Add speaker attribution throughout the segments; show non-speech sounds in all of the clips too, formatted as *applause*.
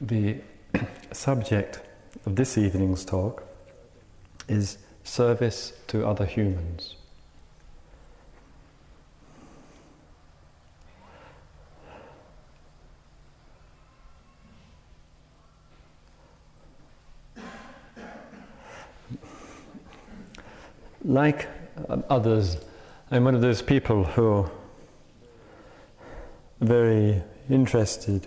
Speaker 1: The subject of this evening's talk is service to other humans. Like others, I'm one of those people who are very interested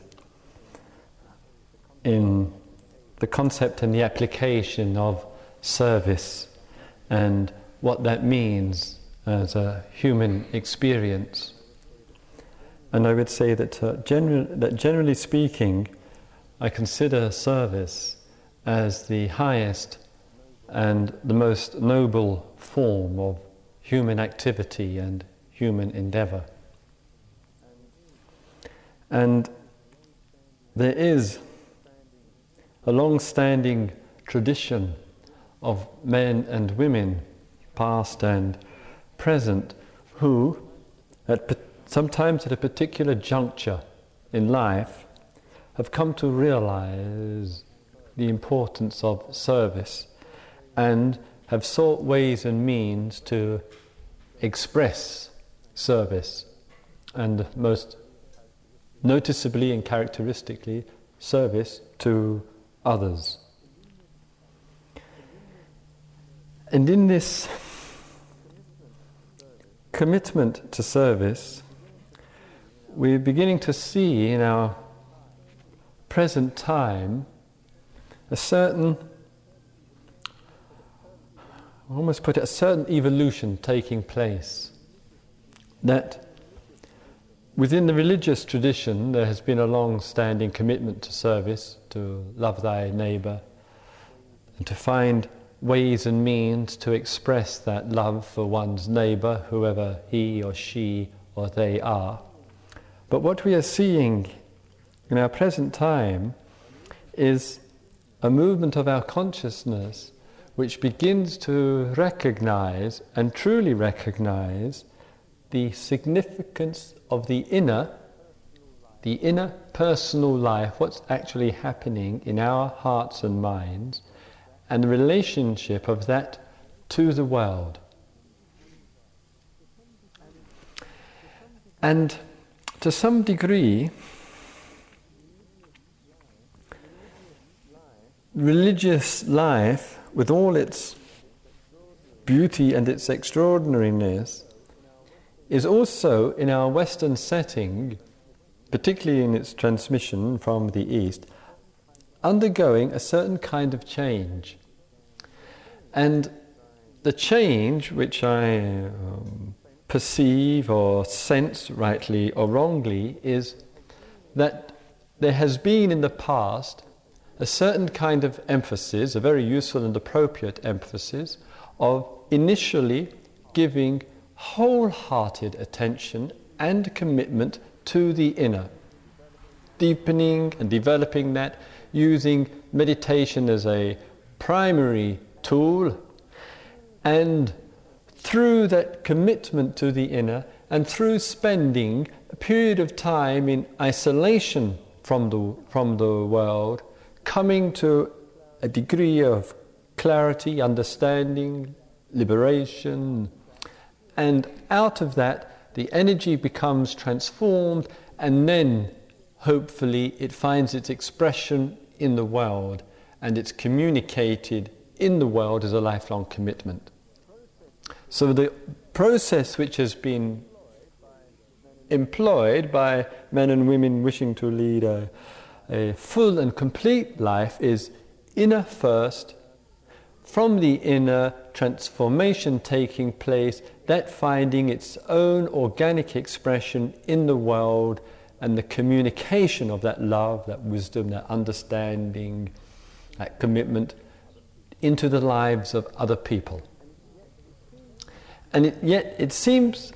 Speaker 1: in the concept and the application of service and what that means as a human experience. And I would say that, uh, that generally speaking, I consider service as the highest and the most noble form of human activity and human endeavor. And there is a long standing tradition of men and women, past and present, who, at sometimes at a particular juncture in life, have come to realize the importance of service and have sought ways and means to express service and most noticeably and characteristically service to others. And in this commitment to service, we're beginning to see in our present time a certain, almost put it, a certain evolution taking place. That Within the religious tradition, there has been a long standing commitment to service, to love thy neighbour, and to find ways and means to express that love for one's neighbour, whoever he or she or they are. But what we are seeing in our present time is a movement of our consciousness which begins to recognize and truly recognize the significance of the inner, the inner personal life, what's actually happening in our hearts and minds, and the relationship of that to the world. And to some degree, religious life, with all its beauty and its extraordinariness, is also in our Western setting, particularly in its transmission from the East, undergoing a certain kind of change. And the change, which I um, perceive or sense rightly or wrongly, is that there has been in the past a certain kind of emphasis, a very useful and appropriate emphasis, of initially giving wholehearted attention and commitment to the inner, deepening and developing that using meditation as a primary tool, and through that commitment to the inner, and through spending a period of time in isolation from the, from the world, coming to a degree of clarity, understanding, liberation, and out of that, the energy becomes transformed, and then hopefully it finds its expression in the world and it's communicated in the world as a lifelong commitment. So the process which has been employed by men and women wishing to lead a, a full and complete life is inner first, from the inner transformation taking place, that finding its own organic expression in the world, and the communication of that love, that wisdom, that understanding, that commitment into the lives of other people. And it, yet it seems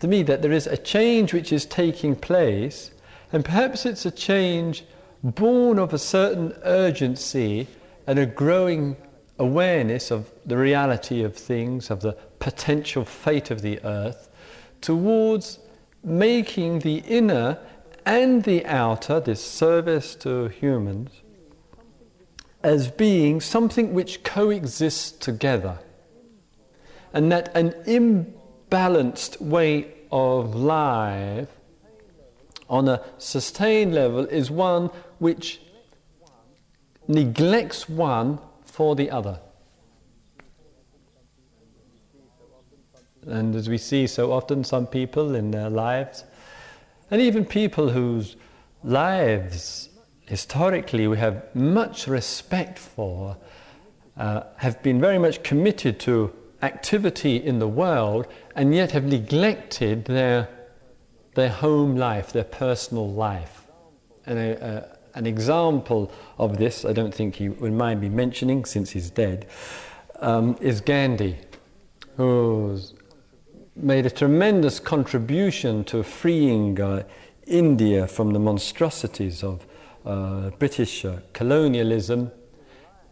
Speaker 1: to me that there is a change which is taking place, and perhaps it's a change born of a certain urgency and a growing awareness of the reality of things, of the potential fate of the earth, towards making the inner and the outer, this service to humans, as being something which coexists together. And that an imbalanced way of life on a sustained level is one which neglects one for the other. And as we see so often, some people in their lives, and even people whose lives historically we have much respect for, uh, have been very much committed to activity in the world and yet have neglected their, their home life, their personal life. And a, a, an example of this, I don't think he would mind me mentioning since he's dead, um, is Gandhi, who's made a tremendous contribution to freeing uh, India from the monstrosities of uh, British uh, colonialism,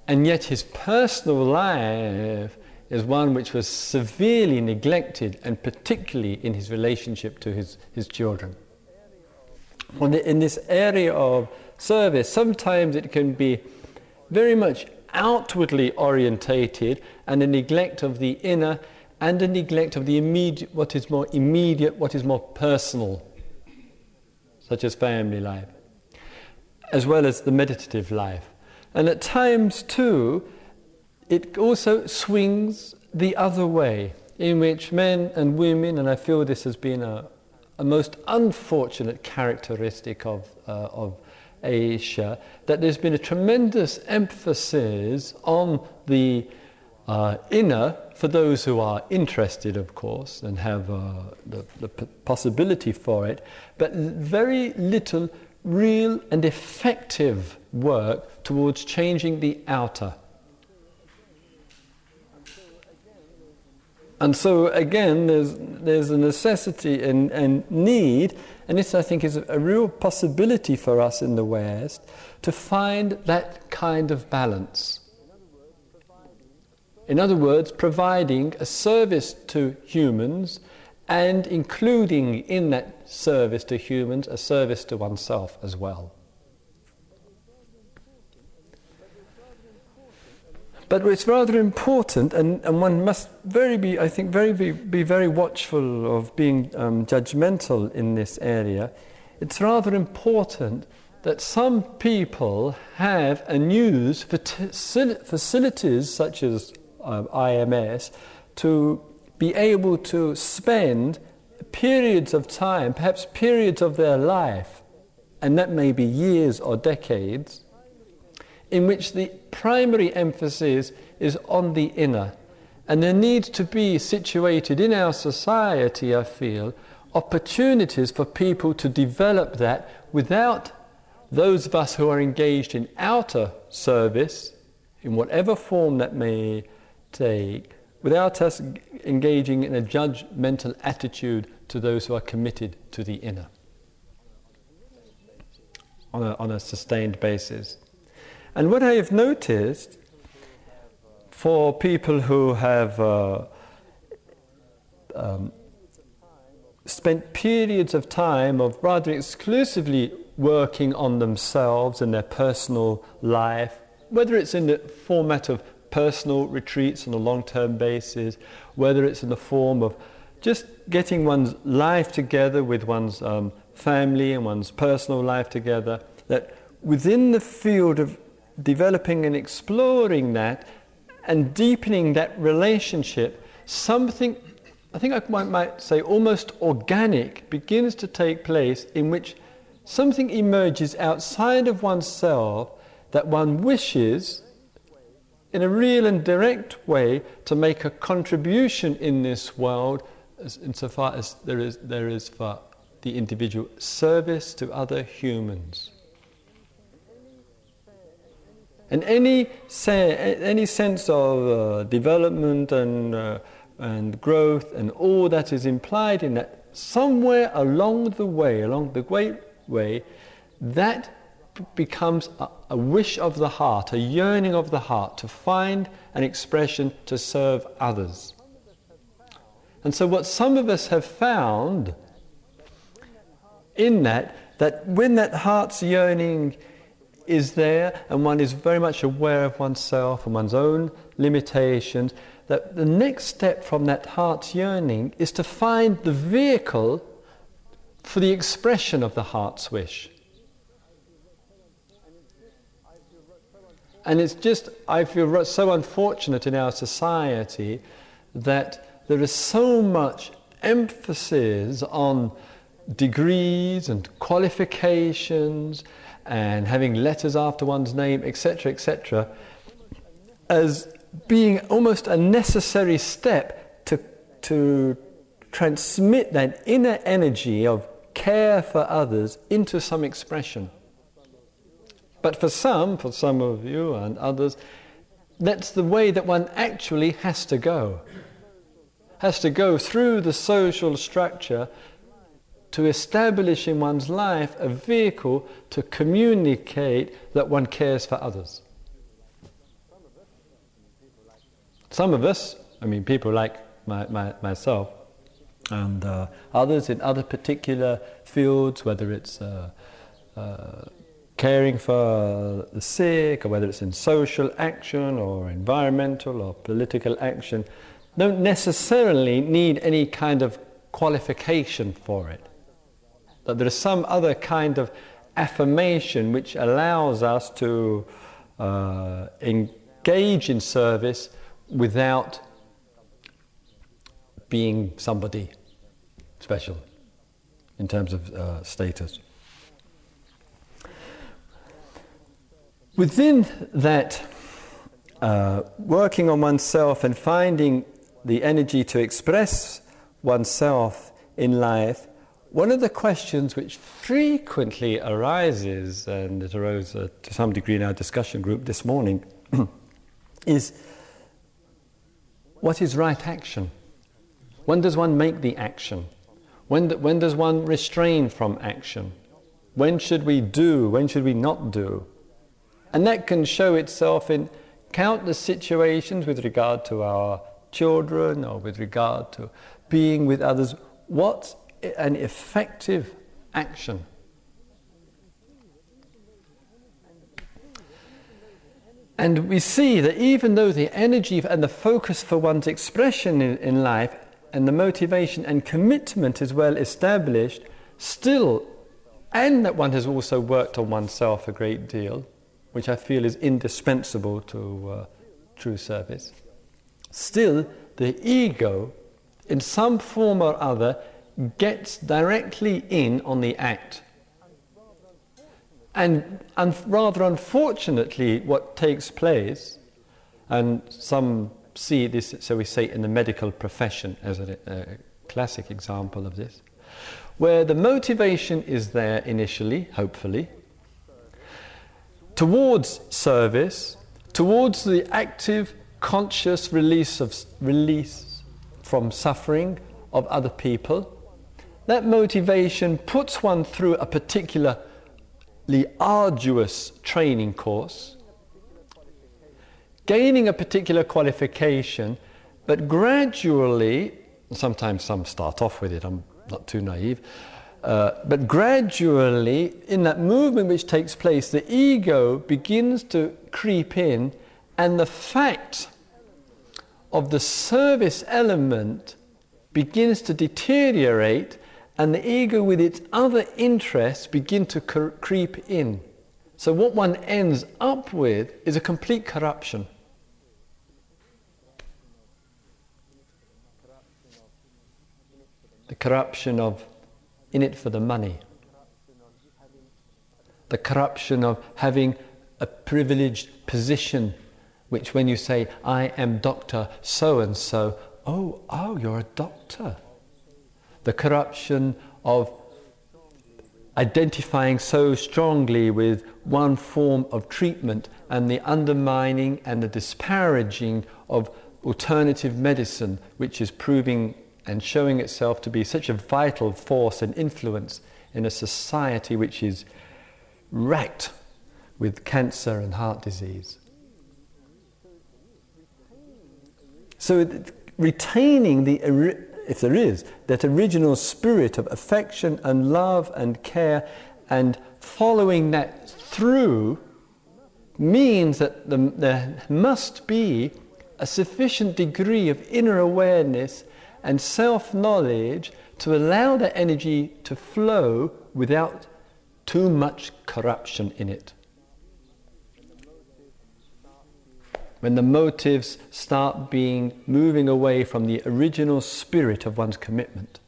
Speaker 1: and yet his personal life is one which was severely neglected, and particularly in his relationship to his, his children. In this area of service, sometimes it can be very much outwardly orientated and a neglect of the inner and a neglect of the immediate, what is more immediate, what is more personal, such as family life, as well as the meditative life. And at times, too, it also swings the other way, in which men and women, and I feel this has been a, a most unfortunate characteristic of, uh, of Asia, that there's been a tremendous emphasis on the uh, inner for those who are interested, of course, and have uh, the, the possibility for it, but very little real and effective work towards changing the outer. And so, again, there's, there's a necessity and, and need, and this I think is a, a real possibility for us in the West, to find that kind of balance. In other words, providing a service to humans and including in that service to humans a service to oneself as well. But it's rather important, and, and one must very be, I think, very be, be very watchful of being um, judgmental in this area. It's rather important that some people have and use facilities such as uh, IMS to be able to spend periods of time, perhaps periods of their life, and that may be years or decades, in which the primary emphasis is on the inner. And there needs to be situated in our society, I feel, opportunities for people to develop that without those of us who are engaged in outer service, in whatever form that may take without us engaging in a judgmental attitude to those who are committed to the inner on a, on a sustained basis. And what I have noticed for people who have uh, um, spent periods of time of rather exclusively working on themselves and their personal life, whether it's in the format of personal retreats on a long term basis, whether it's in the form of just getting one's life together with one's um, family and one's personal life together, that within the field of developing and exploring that and deepening that relationship, something, I think I might, say almost organic, begins to take place in which something emerges outside of oneself that one wishes in a real and direct way to make a contribution in this world as, insofar as there is, there is for the individual service to other humans. And any, se- any sense of uh, development and, uh, and growth and all that is implied in that, somewhere along the way, along the great way, that becomes a, a, wish of the heart, a yearning of the heart to find an expression to serve others. And so, what some of us have found in that that when that heart's yearning is there and one is very much aware of oneself and one's own limitations, that the next step from that heart's yearning is to find the vehicle for the expression of the heart's wish. And it's just, I feel so unfortunate in our society that there is so much emphasis on degrees and qualifications and having letters after one's name, etc., etc., as being almost a necessary step to, to transmit that inner energy of care for others into some expression. But for some, for some of you and others, that's the way that one actually has to go. Has to go through the social structure to establish in one's life a vehicle to communicate that one cares for others. Some of us, I mean, people like my, my, myself, and uh, others in other particular fields, whether it's uh, uh, caring for the sick, or whether it's in social action, or environmental, or political action, don't necessarily need any kind of qualification for it that there is some other kind of affirmation which allows us to uh, engage in service without being somebody special in terms of uh, status. Within that, uh, working on oneself and finding the energy to express oneself in life one of the questions which frequently arises, and it arose uh, to some degree in our discussion group this morning, *clears throat* is what is right action? When does one make the action? When, when does one restrain from action? When should we do? When should we not do? And that can show itself in countless situations with regard to our children or with regard to being with others. What an effective action. And we see that even though the energy and the focus for one's expression in, in life and the motivation and commitment is well established, still, and that one has also worked on oneself a great deal, which I feel is indispensable to uh, true service, still the ego, in some form or other, gets directly in on the act. And, and rather unfortunately, what takes place, and some see this, so we say, in the medical profession as a, a classic example of this, where the motivation is there initially, hopefully, towards service, towards the active, conscious release of release from suffering of other people, that motivation puts one through a particularly arduous training course, gaining a particular qualification, but gradually, sometimes some start off with it, I'm not too naive, uh, but gradually, in that movement which takes place, the ego begins to creep in, and the fact of the service element begins to deteriorate and the ego with its other interests begin to creep in. So, what one ends up with is a complete corruption. The corruption of in it for the money. The corruption of having a privileged position, which when you say, I am Doctor so and so, oh, oh, you're a doctor the corruption of identifying so strongly with one form of treatment and the undermining and the disparaging of alternative medicine, which is proving and showing itself to be such a vital force and influence in a society which is racked with cancer and heart disease. So, retaining the if there is, that original spirit of affection and love and care And following that through means that the, there must be a sufficient degree of inner awareness and self knowledge to allow that energy to flow without too much corruption in it. When the motives start being moving away from the original spirit of one's commitment.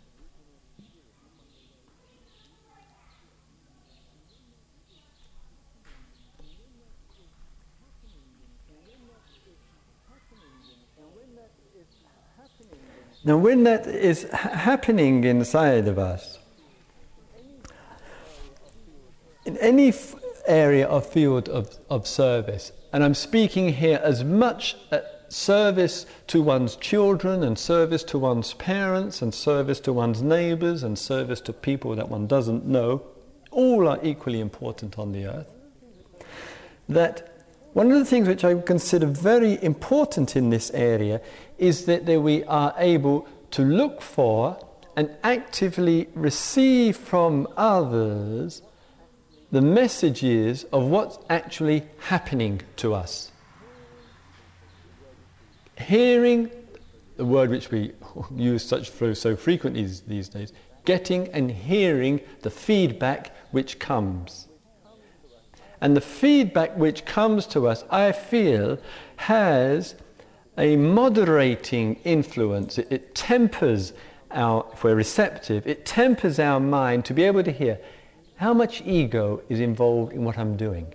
Speaker 1: Now, when that is happening inside of us, in any f- area or field of, of service, and I'm speaking here as much service to one's children and service to one's parents and service to one's neighbors and service to people that one doesn't know, all are equally important on the earth. That one of the things which I consider very important in this area is that, that we are able to look for and actively receive from others the messages of what's actually happening to us. Hearing the word which we *laughs* use such so frequently these days, getting and hearing the feedback which comes. And the feedback which comes to us, I feel, has a moderating influence. It, it, tempers our, if we're receptive, it tempers our mind to be able to hear how much ego is involved in what I'm doing.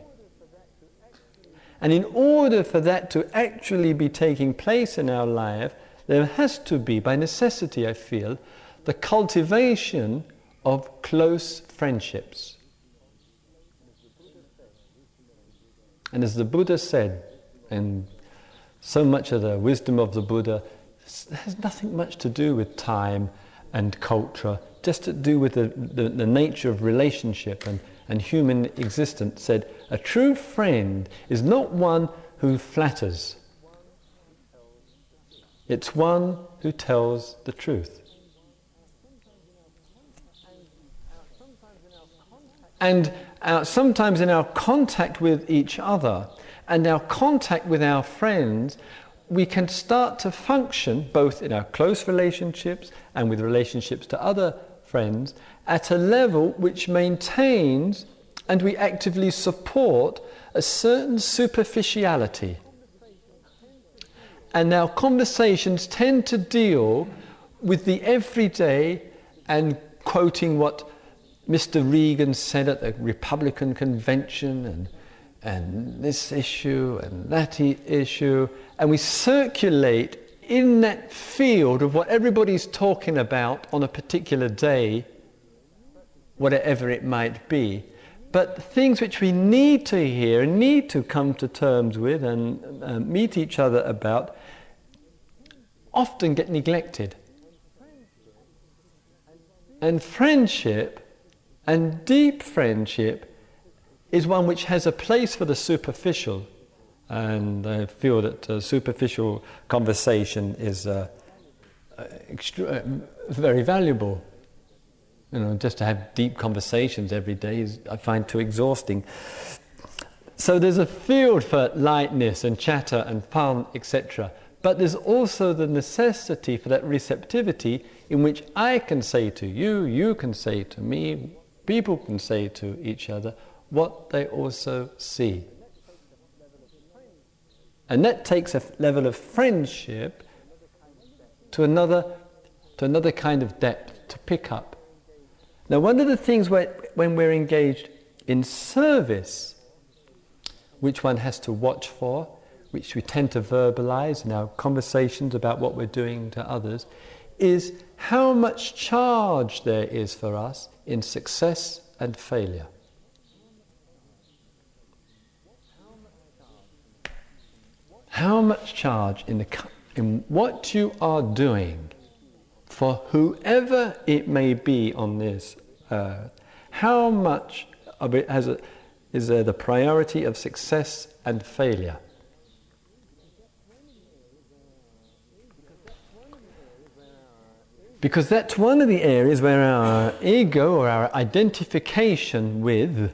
Speaker 1: And in order for that to actually be taking place in our life, there has to be, by necessity, I feel, the cultivation of close friendships. And as the Buddha said, and so much of the wisdom of the Buddha has nothing much to do with time and culture, just to do with the, the, the nature of relationship and, and human existence, said, A true friend is not one who flatters, it's one who tells the truth. And uh, sometimes in our contact with each other and our contact with our friends, we can start to function both in our close relationships and with relationships to other friends at a level which maintains and we actively support a certain superficiality. And our conversations tend to deal with the everyday and quoting what Mr. Reagan said at the Republican convention and, and this issue and that issue, and we circulate in that field of what everybody's talking about on a particular day, whatever it might be. But things which we need to hear and need to come to terms with and uh, meet each other about often get neglected. And friendship and deep friendship is one which has a place for the superficial. And I feel that uh, superficial conversation is uh, extra- uh, very valuable. You know, just to have deep conversations every day is, I find too exhausting. So there's a field for lightness and chatter and fun, etc. But there's also the necessity for that receptivity in which I can say to you, you can say to me, people can say to each other what they also see. And that takes a level of friendship to another, to another kind of depth to pick up. Now, one of the things when we're engaged in service, which one has to watch for, which we tend to verbalize in our conversations about what we're doing to others, is how much charge there is for us in success and failure. How much charge in, the, in what you are doing for whoever it may be on this earth, how much of it has a, is there the priority of success and failure? Because that's one of the areas where our ego or our identification with,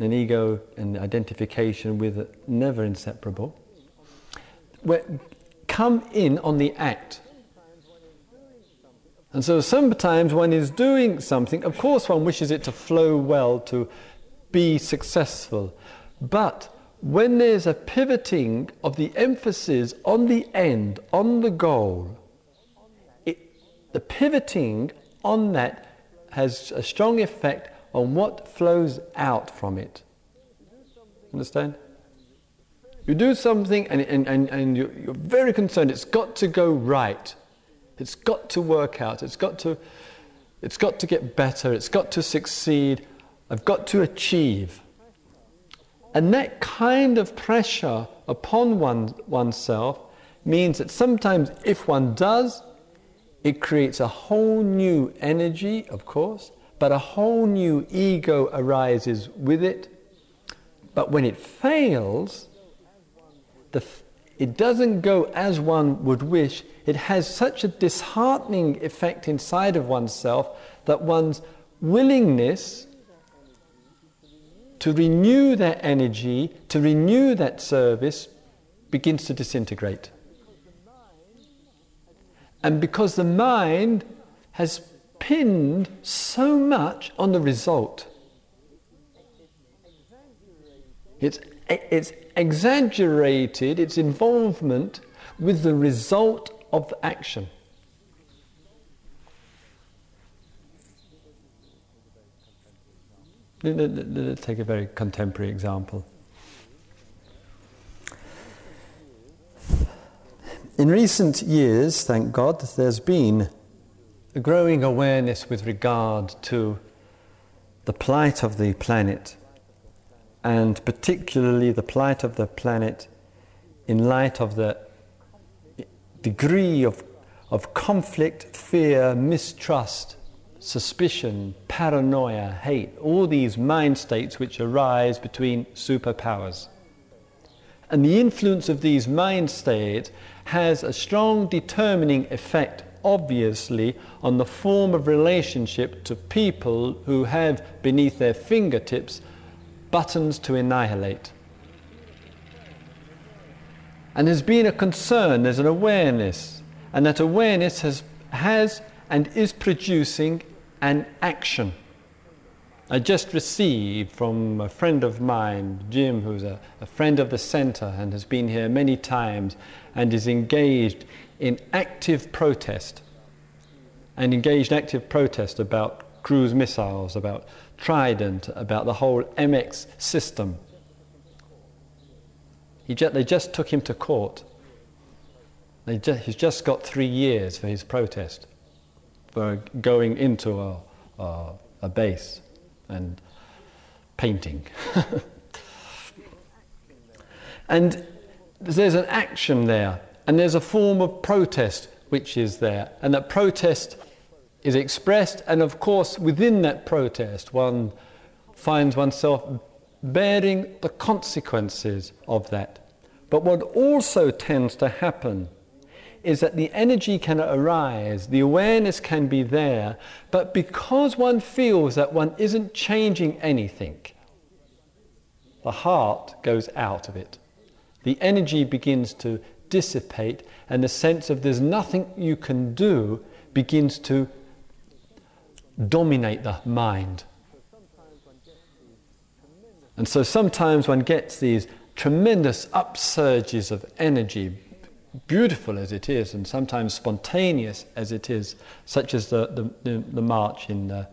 Speaker 1: an ego and identification with never inseparable, come in on the act. And so sometimes one is doing something, of course, one wishes it to flow well, to be successful. But when there's a pivoting of the emphasis on the end, on the goal, it, the pivoting on that has a strong effect on what flows out from it. Understand? You do something and, and, and, and you're, you're very concerned, it's got to go right. It's got to work out. It's got to, it's got to get better. It's got to succeed. I've got to achieve. And that kind of pressure upon one, oneself means that sometimes if one does, it creates a whole new energy, of course, but a whole new ego arises with it. But when it fails, the, it doesn't go as one would wish. It has such a disheartening effect inside of oneself that one's willingness to renew that energy, to renew that service, begins to disintegrate. And because the mind has pinned so much on the result, it's, it's exaggerated its involvement with the result of the action. Let's take a very contemporary example. In recent years, thank God, there's been a growing awareness with regard to the plight of the planet, and particularly the plight of the planet in light of the degree of, of conflict, fear, mistrust suspicion, paranoia, hate, all these mind states which arise between superpowers. And the influence of these mind states has a strong determining effect, obviously, on the form of relationship to people who have beneath their fingertips buttons to annihilate. And there's been a concern, there's an awareness, and that awareness has, has and is producing an action. I just received from a friend of mine, Jim, who's a, a, friend of the centre and has been here many times and is engaged in active protest and engaged active protest about cruise missiles, about Trident, about the whole MX system. He ju- they just took him to court. Ju- he's just got three years for his protest for going into a, a, a base and painting. *laughs* and there's an action there, and there's a form of protest which is there, and that protest is expressed, and of course, within that protest, one finds oneself bearing the consequences of that. But what also tends to happen is that the energy can arise, the awareness can be there, but because one feels that one isn't changing anything, the heart goes out of it. The energy begins to dissipate, and the sense of there's nothing you can do begins to dominate the mind. And so sometimes one gets these tremendous upsurges of energy, beautiful as it is and sometimes spontaneous as it is, such as the, the, the, the march in uh,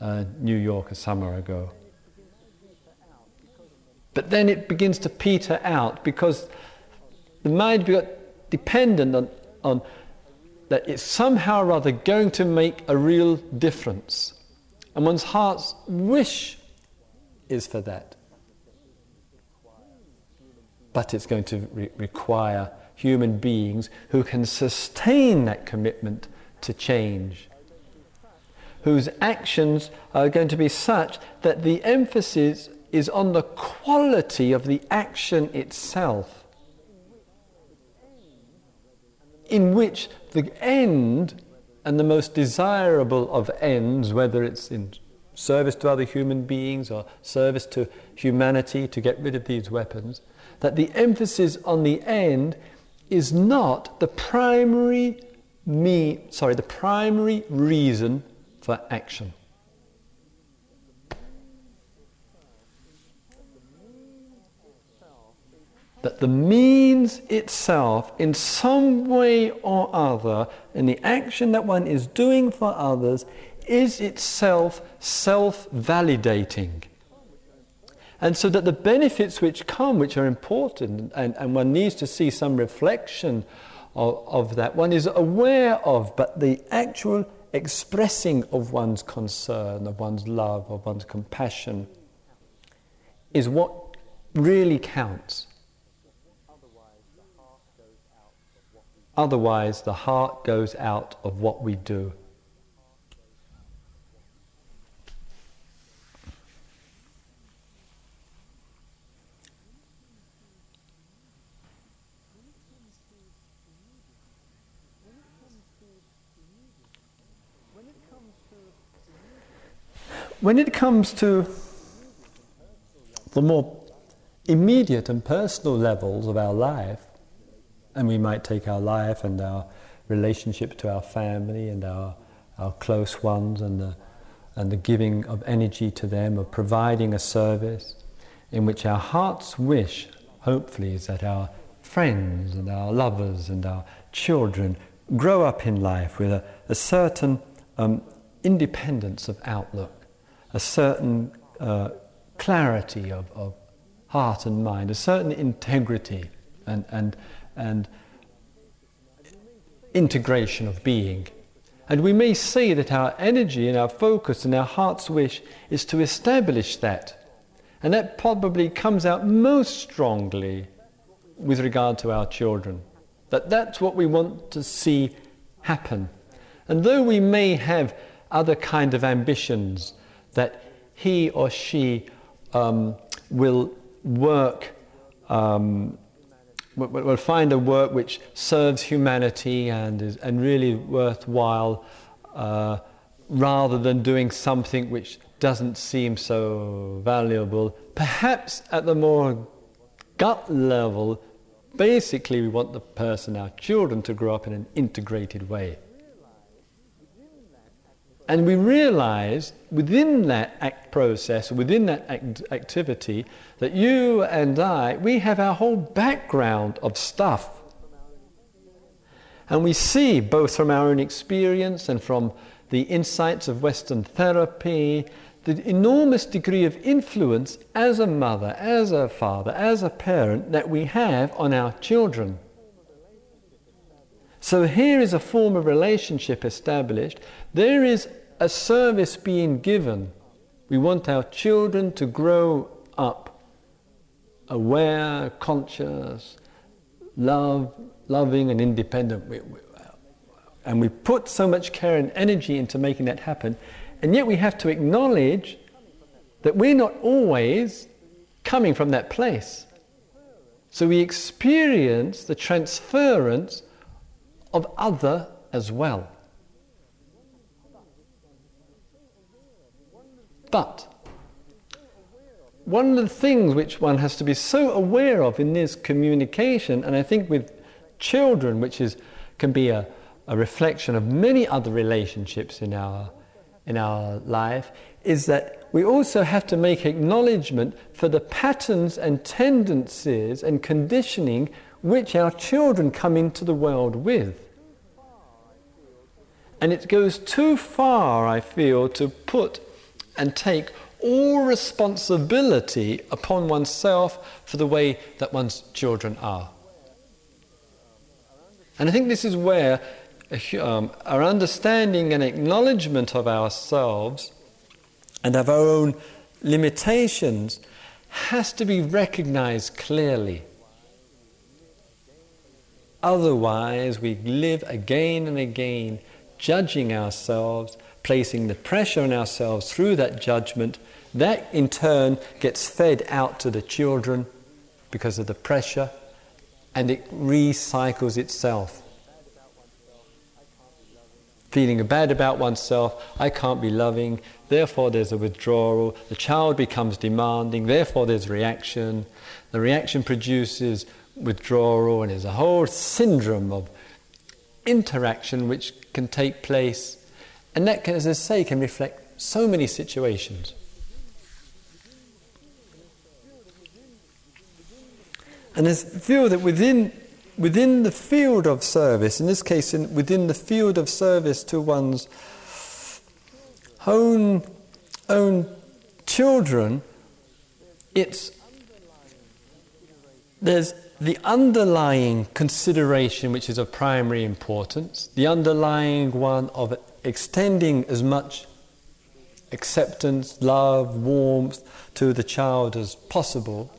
Speaker 1: uh, New York a summer ago. But then it begins to peter out because the mind becomes dependent on, on that it's somehow or other going to make a real difference. And one's heart's wish is for that. But it's going to re- require human beings who can sustain that commitment to change, whose actions are going to be such that the emphasis is on the quality of the action itself, in which the end and the most desirable of ends, whether it's in service to other human beings or service to humanity to get rid of these weapons, that the emphasis on the end is not the primary me sorry the primary reason for action. That the means itself, in some way or other, in the action that one is doing for others, is itself self validating. And so that the benefits which come, which are important, and, and one needs to see some reflection of, of that, one is aware of, but the actual expressing of one's concern, of one's love, of one's compassion, is what really counts. Otherwise, the heart goes out of what we do. When it comes to the more immediate and personal levels of our life, and we might take our life and our relationship to our family and our, our close ones and the, and the giving of energy to them, of providing a service in which our heart's wish, hopefully, is that our friends and our lovers and our children grow up in life with a, a certain um, independence of outlook, a certain uh, clarity of, of heart and mind, a certain integrity and, and, and integration of being. And we may say that our energy and our focus and our heart's wish is to establish that. And that probably comes out most strongly with regard to our children. That that's what we want to see happen. And though we may have other kind of ambitions that he or she um, will work um, we'll find a work which serves humanity and is and really worthwhile uh, rather than doing something which doesn't seem so valuable. Perhaps at the more gut level, basically we want the person, our children, to grow up in an integrated way. And we realize within that act process, within that act activity, that you and I, we have our whole background of stuff. And we see, both from our own experience and from the insights of Western therapy, the enormous degree of influence as a mother, as a father, as a parent that we have on our children. So here is a form of relationship established. There is a service being given. We want our children to grow up aware, conscious, love, loving, and independent. We, we, and we put so much care and energy into making that happen. And yet we have to acknowledge that we're not always coming from that place. So we experience the transference of other as well. But one of the things which one has to be so aware of in this communication, and I think with children, which is can be a, a reflection of many other relationships in our in our life, is that we also have to make acknowledgement for the patterns and tendencies and conditioning which our children come into the world with. And it goes too far, I feel, to put and take all responsibility upon oneself for the way that one's children are. And I think this is where um, our understanding and acknowledgement of ourselves and of our own limitations has to be recognized clearly. Otherwise, we live again and again judging ourselves, placing the pressure on ourselves through that judgment. That in turn gets fed out to the children because of the pressure and it recycles itself. feeling bad about oneself, I can't be loving, therefore there's a withdrawal, the child becomes demanding, therefore there's reaction, the reaction produces withdrawal, and there's a whole syndrome of interaction which can take place, and that, can, as I say, can reflect so many situations. And I feel that within, within the field of service, in this case, in, within the field of service to one's own, own children, it's there's the underlying consideration which is of primary importance, the underlying one of extending as much acceptance, love, warmth to the child as possible.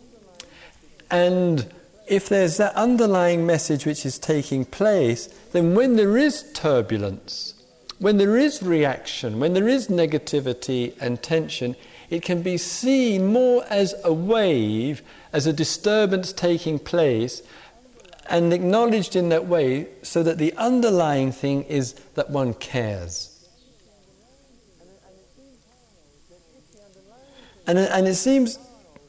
Speaker 1: And if there's that underlying message which is taking place, then when there is turbulence, when there is reaction, when there is negativity and tension, it can be seen more as a wave, as a disturbance taking place, and acknowledged in that way so that the underlying thing is that one cares. And, and it seems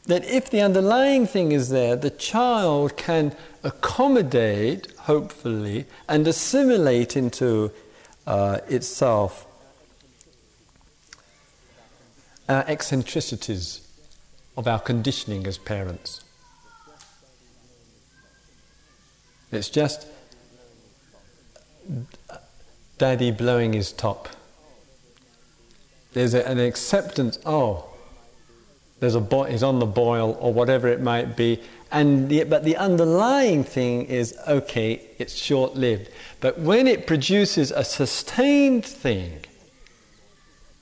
Speaker 1: that if the underlying thing is there, the child can accommodate, hopefully, and assimilate into uh, itself our eccentricities of our conditioning as parents. It's just daddy blowing his top. There's a, an acceptance, oh, there's a bo- he's on the boil or whatever it might be. And the, but the underlying thing is okay, it's short lived. But when it produces a sustained thing,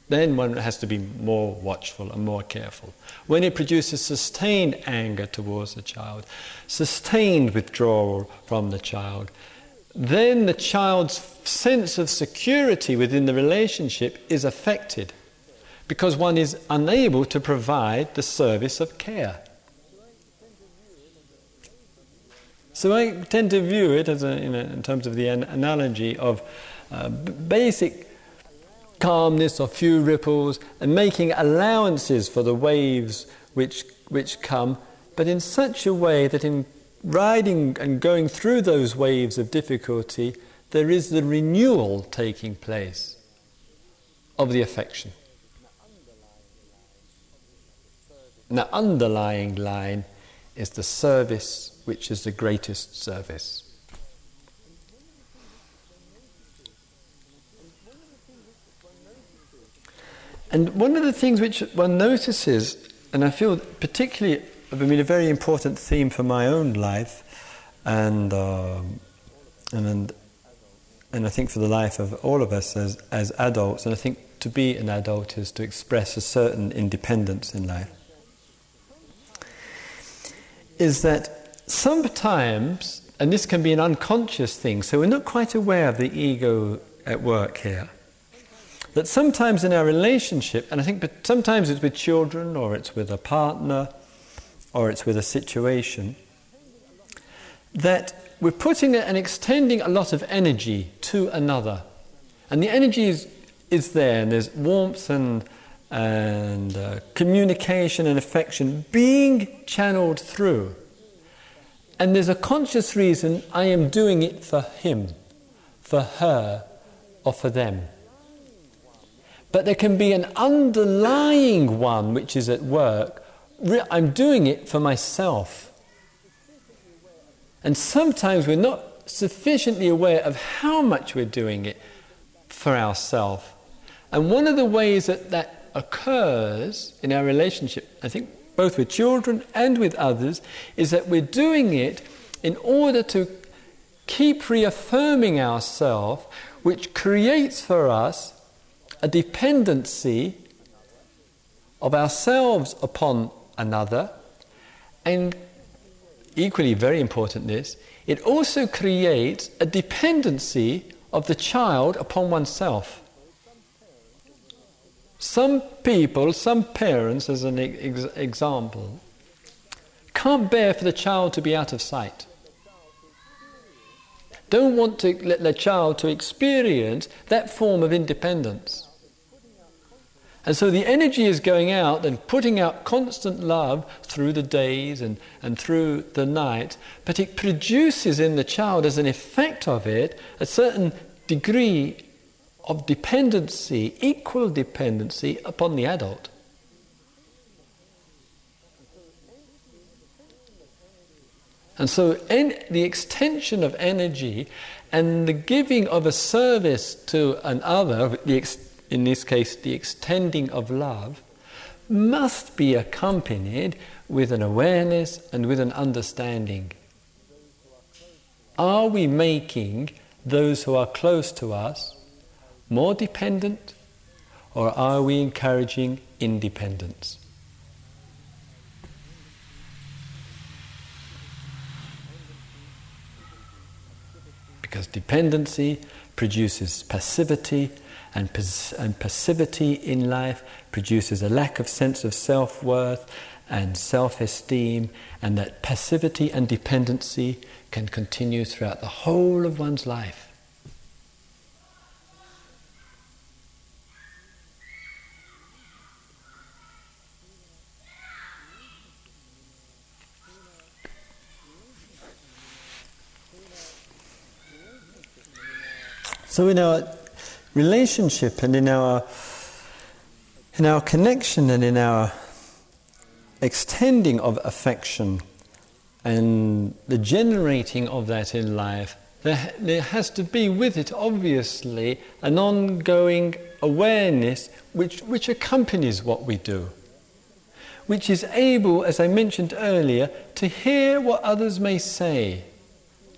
Speaker 1: then one has to be more watchful and more careful. When it produces sustained anger towards the child, sustained withdrawal from the child, then the child's sense of security within the relationship is affected because one is unable to provide the service of care. So I tend to view it as a, in, a, in terms of the an- analogy of uh, basic calmness or few ripples and making allowances for the waves which, which come, but in such a way that in riding and going through those waves of difficulty, there is the renewal taking place of the affection. And the underlying line is the service which is the greatest service. And one of the things which one notices, and I feel particularly, I mean, a very important theme for my own life, and um, and and I think for the life of all of us as as adults, and I think to be an adult is to express a certain independence in life is that sometimes, and this can be an unconscious thing, so we're not quite aware of the ego at work here, that sometimes in our relationship, and I think sometimes it's with children, or it's with a partner, or it's with a situation, that we're putting and extending a lot of energy to another. And the energy is, is there, and there's warmth and and uh, communication and affection being channeled through. And there's a conscious reason I am doing it for him, for her, or for them. But there can be an underlying one which is at work. I'm doing it for myself. And sometimes we're not sufficiently aware of how much we're doing it for ourselves. And one of the ways that that occurs in our relationship, I think both with children and with others, is that we're doing it in order to keep reaffirming ourselves, which creates for us a dependency of ourselves upon another, and equally very important this, it also creates a dependency of the child upon oneself. Some people, some parents, as an ex- example, can't bear for the child to be out of sight. don't want to let the child to experience that form of independence. And so the energy is going out and putting out constant love through the days and, and through the night, but it produces in the child, as an effect of it, a certain degree of dependency, equal dependency upon the adult. And so, the extension of energy and the giving of a service to another, ex- in this case, the extending of love, must be accompanied with an awareness and with an understanding. Are we making those who are close to us more dependent, or are we encouraging independence? Because dependency produces passivity, and, and passivity in life produces a lack of sense of self worth and self esteem, and that passivity and dependency can continue throughout the whole of one's life. So in our relationship and in our in our connection and in our extending of affection and the generating of that in life, there, there has to be with it, obviously, an ongoing awareness which, which accompanies what we do, which is able, as I mentioned earlier, to hear what others may say.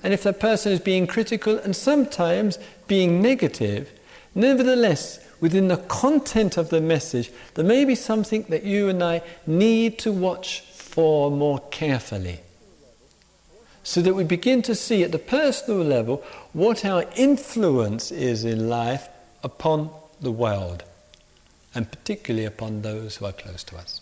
Speaker 1: And if that person is being critical and sometimes being negative, nevertheless, within the content of the message, there may be something that you and I need to watch for more carefully. So that we begin to see at the personal level what our influence is in life upon the world, and particularly upon those who are close to us.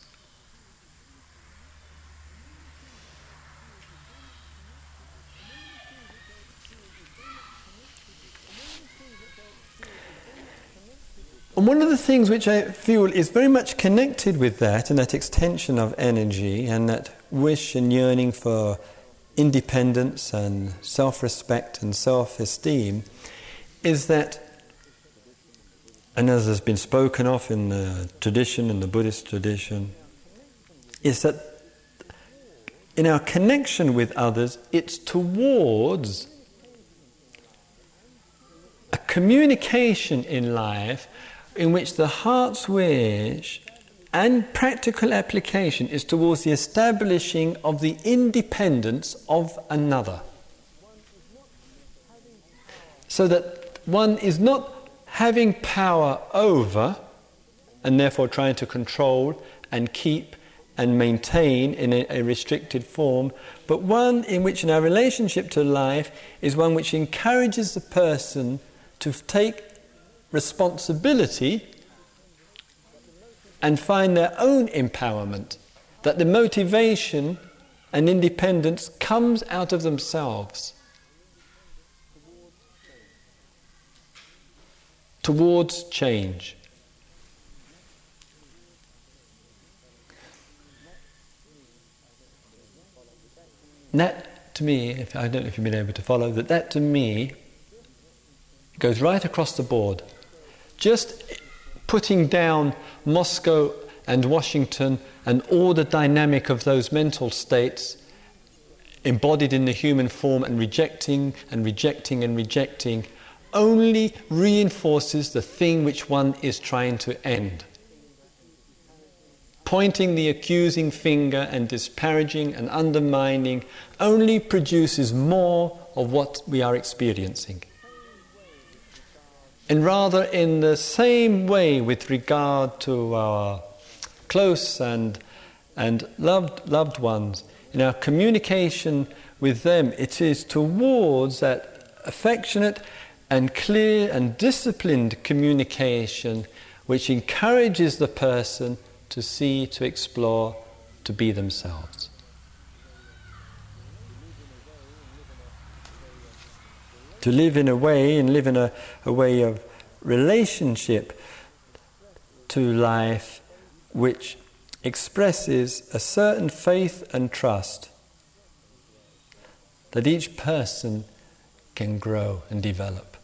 Speaker 1: And one of the things which I feel is very much connected with that and that extension of energy and that wish and yearning for independence and self respect and self esteem is that, and as has been spoken of in the tradition, in the Buddhist tradition, is that in our connection with others, it's towards a communication in life in which the heart's wish and practical application is towards the establishing of the independence of another. So that one is not having power over and therefore trying to control and keep and maintain in a, a, restricted form, but one in which, in our relationship to life, is one which encourages the person to take responsibility and find their own empowerment, that the motivation and independence comes out of themselves towards change. that to me, if, I don't know if you've been able to follow, that that to me goes right across the board just putting down Moscow and Washington and all the dynamic of those mental states embodied in the human form and rejecting and rejecting and rejecting only reinforces the thing which one is trying to end. Pointing the accusing finger and disparaging and undermining only produces more of what we are experiencing. And rather, in the same way, with regard to our close and, and loved, loved ones, in our communication with them, it is towards that affectionate and clear and disciplined communication which encourages the person to see, to explore, to be themselves. To live in a way and live in a, a way of relationship to life which expresses a certain faith and trust that each person can grow and develop.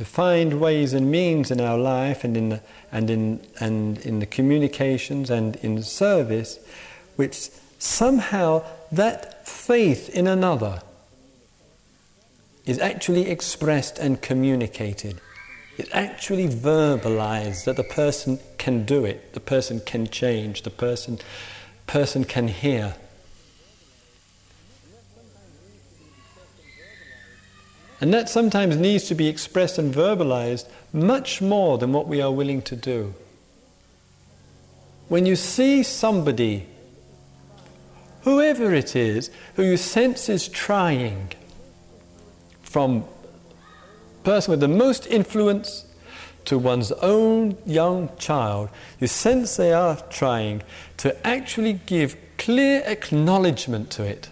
Speaker 1: To find ways and means in our life and in the, and in, and in the communications and in service which somehow that faith in another is actually expressed and communicated. It's actually verbalized that the person can do it, the person can change, the person, person can hear. And that sometimes needs to be expressed and verbalized much more than what we are willing to do. When you see somebody, whoever it is, who you sense is trying, from person with the most influence to one's own young child, you sense they are trying to actually give clear acknowledgement to it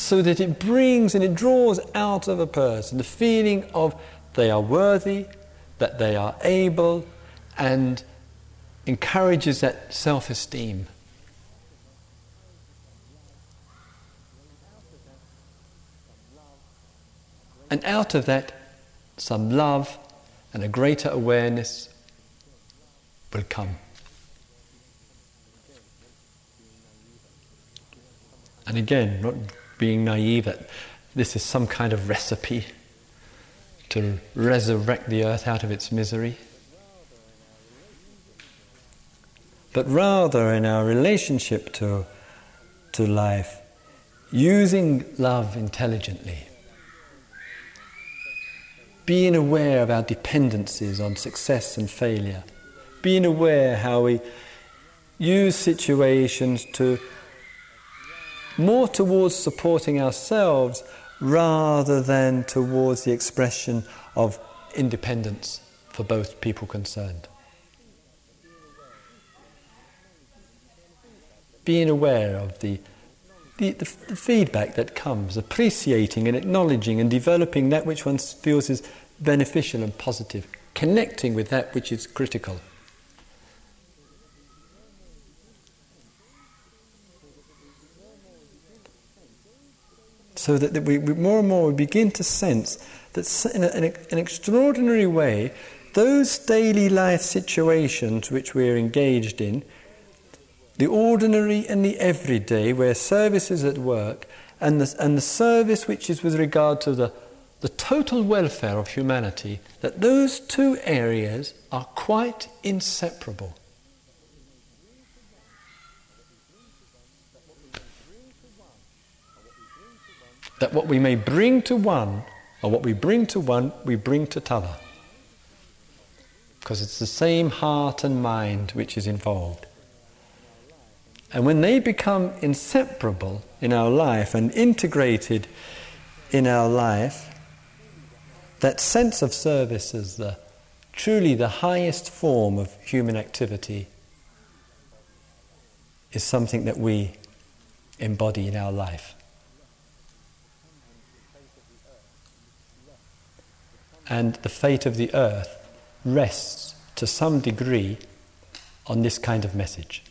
Speaker 1: so that it brings and it draws out of a person the feeling of they are worthy, that they are able, and encourages that self esteem. And out of that, some love and a greater awareness will come. And again, not being naive that this is some kind of recipe to resurrect the earth out of its misery. But rather, in our relationship to, to life, using love intelligently being aware of our dependencies on success and failure, being aware how we use situations to more towards supporting ourselves rather than towards the expression of independence for both people concerned. Being aware of the the, the, the, feedback that comes, appreciating and acknowledging and developing that which one feels is beneficial and positive, connecting with that which is critical. So that we, we more and more we begin to sense that in, a, in a, an extraordinary way, those daily life situations which we're engaged in the ordinary and the everyday, where service is at work, and the, and the service which is with regard to the, the total welfare of humanity, that those two areas are quite inseparable. That what we may bring to one, or what we bring to one, we bring to t'other. Because it's the same heart and mind which is involved. And when they become inseparable in our life and integrated in our life, that sense of service is the, truly the highest form of human activity is something that we embody in our life. And the fate of the earth rests to some degree on this kind of message.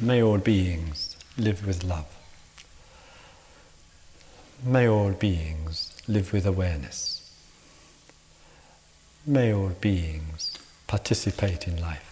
Speaker 1: May all beings live with love. May all beings live with awareness. May all beings participate in life.